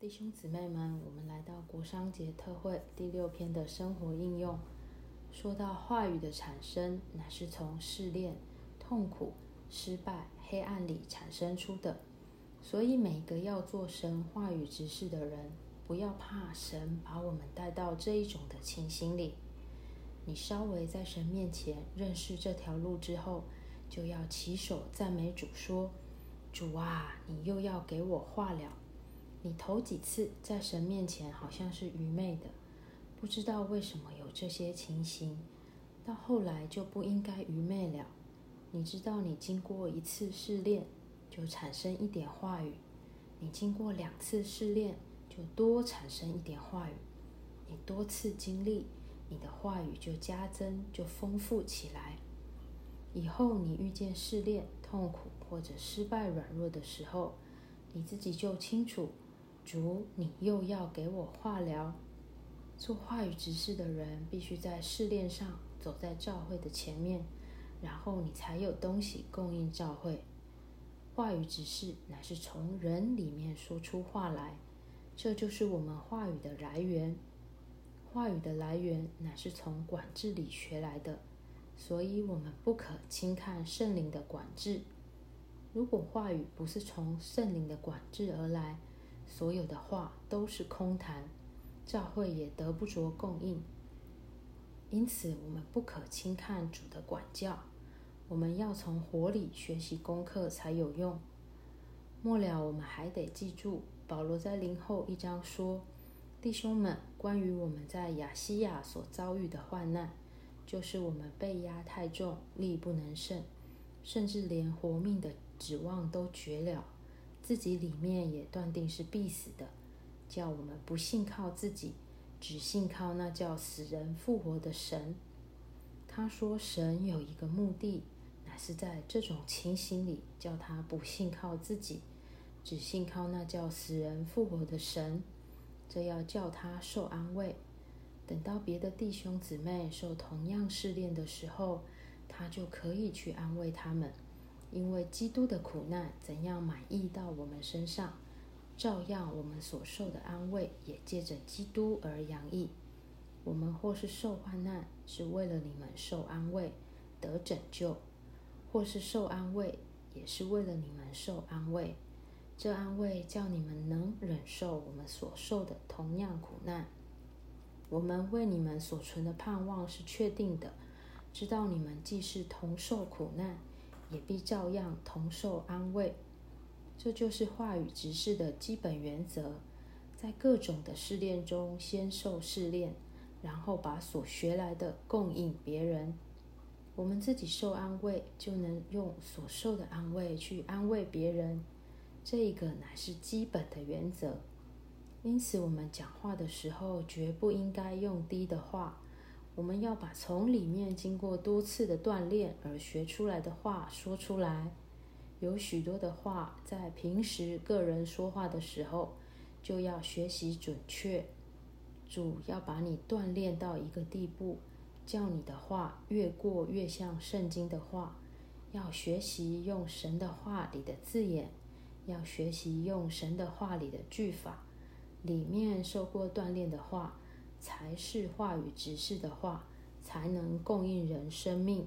弟兄姊妹们，我们来到国商节特会第六篇的生活应用。说到话语的产生，乃是从试炼、痛苦、失败、黑暗里产生出的。所以，每一个要做神话语执事的人，不要怕神把我们带到这一种的情形里。你稍微在神面前认识这条路之后，就要起手赞美主，说：“主啊，你又要给我化了。”你头几次在神面前好像是愚昧的，不知道为什么有这些情形，到后来就不应该愚昧了。你知道，你经过一次试炼，就产生一点话语；你经过两次试炼，就多产生一点话语；你多次经历，你的话语就加增，就丰富起来。以后你遇见试炼、痛苦或者失败、软弱的时候，你自己就清楚。主，你又要给我化疗。做话语执事的人，必须在试炼上走在教会的前面，然后你才有东西供应教会。话语执事乃是从人里面说出话来，这就是我们话语的来源。话语的来源乃是从管制里学来的，所以我们不可轻看圣灵的管制。如果话语不是从圣灵的管制而来，所有的话都是空谈，教会也得不着供应。因此，我们不可轻看主的管教，我们要从火里学习功课才有用。末了，我们还得记住，保罗在林后一章说：“弟兄们，关于我们在亚西亚所遭遇的患难，就是我们被压太重，力不能胜，甚至连活命的指望都绝了。”自己里面也断定是必死的，叫我们不信靠自己，只信靠那叫死人复活的神。他说，神有一个目的，乃是在这种情形里，叫他不信靠自己，只信靠那叫死人复活的神。这要叫他受安慰。等到别的弟兄姊妹受同样试炼的时候，他就可以去安慰他们。因为基督的苦难怎样满意到我们身上，照样我们所受的安慰也借着基督而洋溢。我们或是受患难，是为了你们受安慰得拯救；或是受安慰，也是为了你们受安慰。这安慰叫你们能忍受我们所受的同样苦难。我们为你们所存的盼望是确定的，知道你们既是同受苦难。也必照样同受安慰，这就是话语直视的基本原则。在各种的试炼中，先受试炼，然后把所学来的供应别人。我们自己受安慰，就能用所受的安慰去安慰别人。这一个乃是基本的原则。因此，我们讲话的时候，绝不应该用低的话。我们要把从里面经过多次的锻炼而学出来的话说出来。有许多的话，在平时个人说话的时候，就要学习准确。主要把你锻炼到一个地步，叫你的话越过越像圣经的话。要学习用神的话里的字眼，要学习用神的话里的句法，里面受过锻炼的话。才是话语指示的话，才能供应人生命。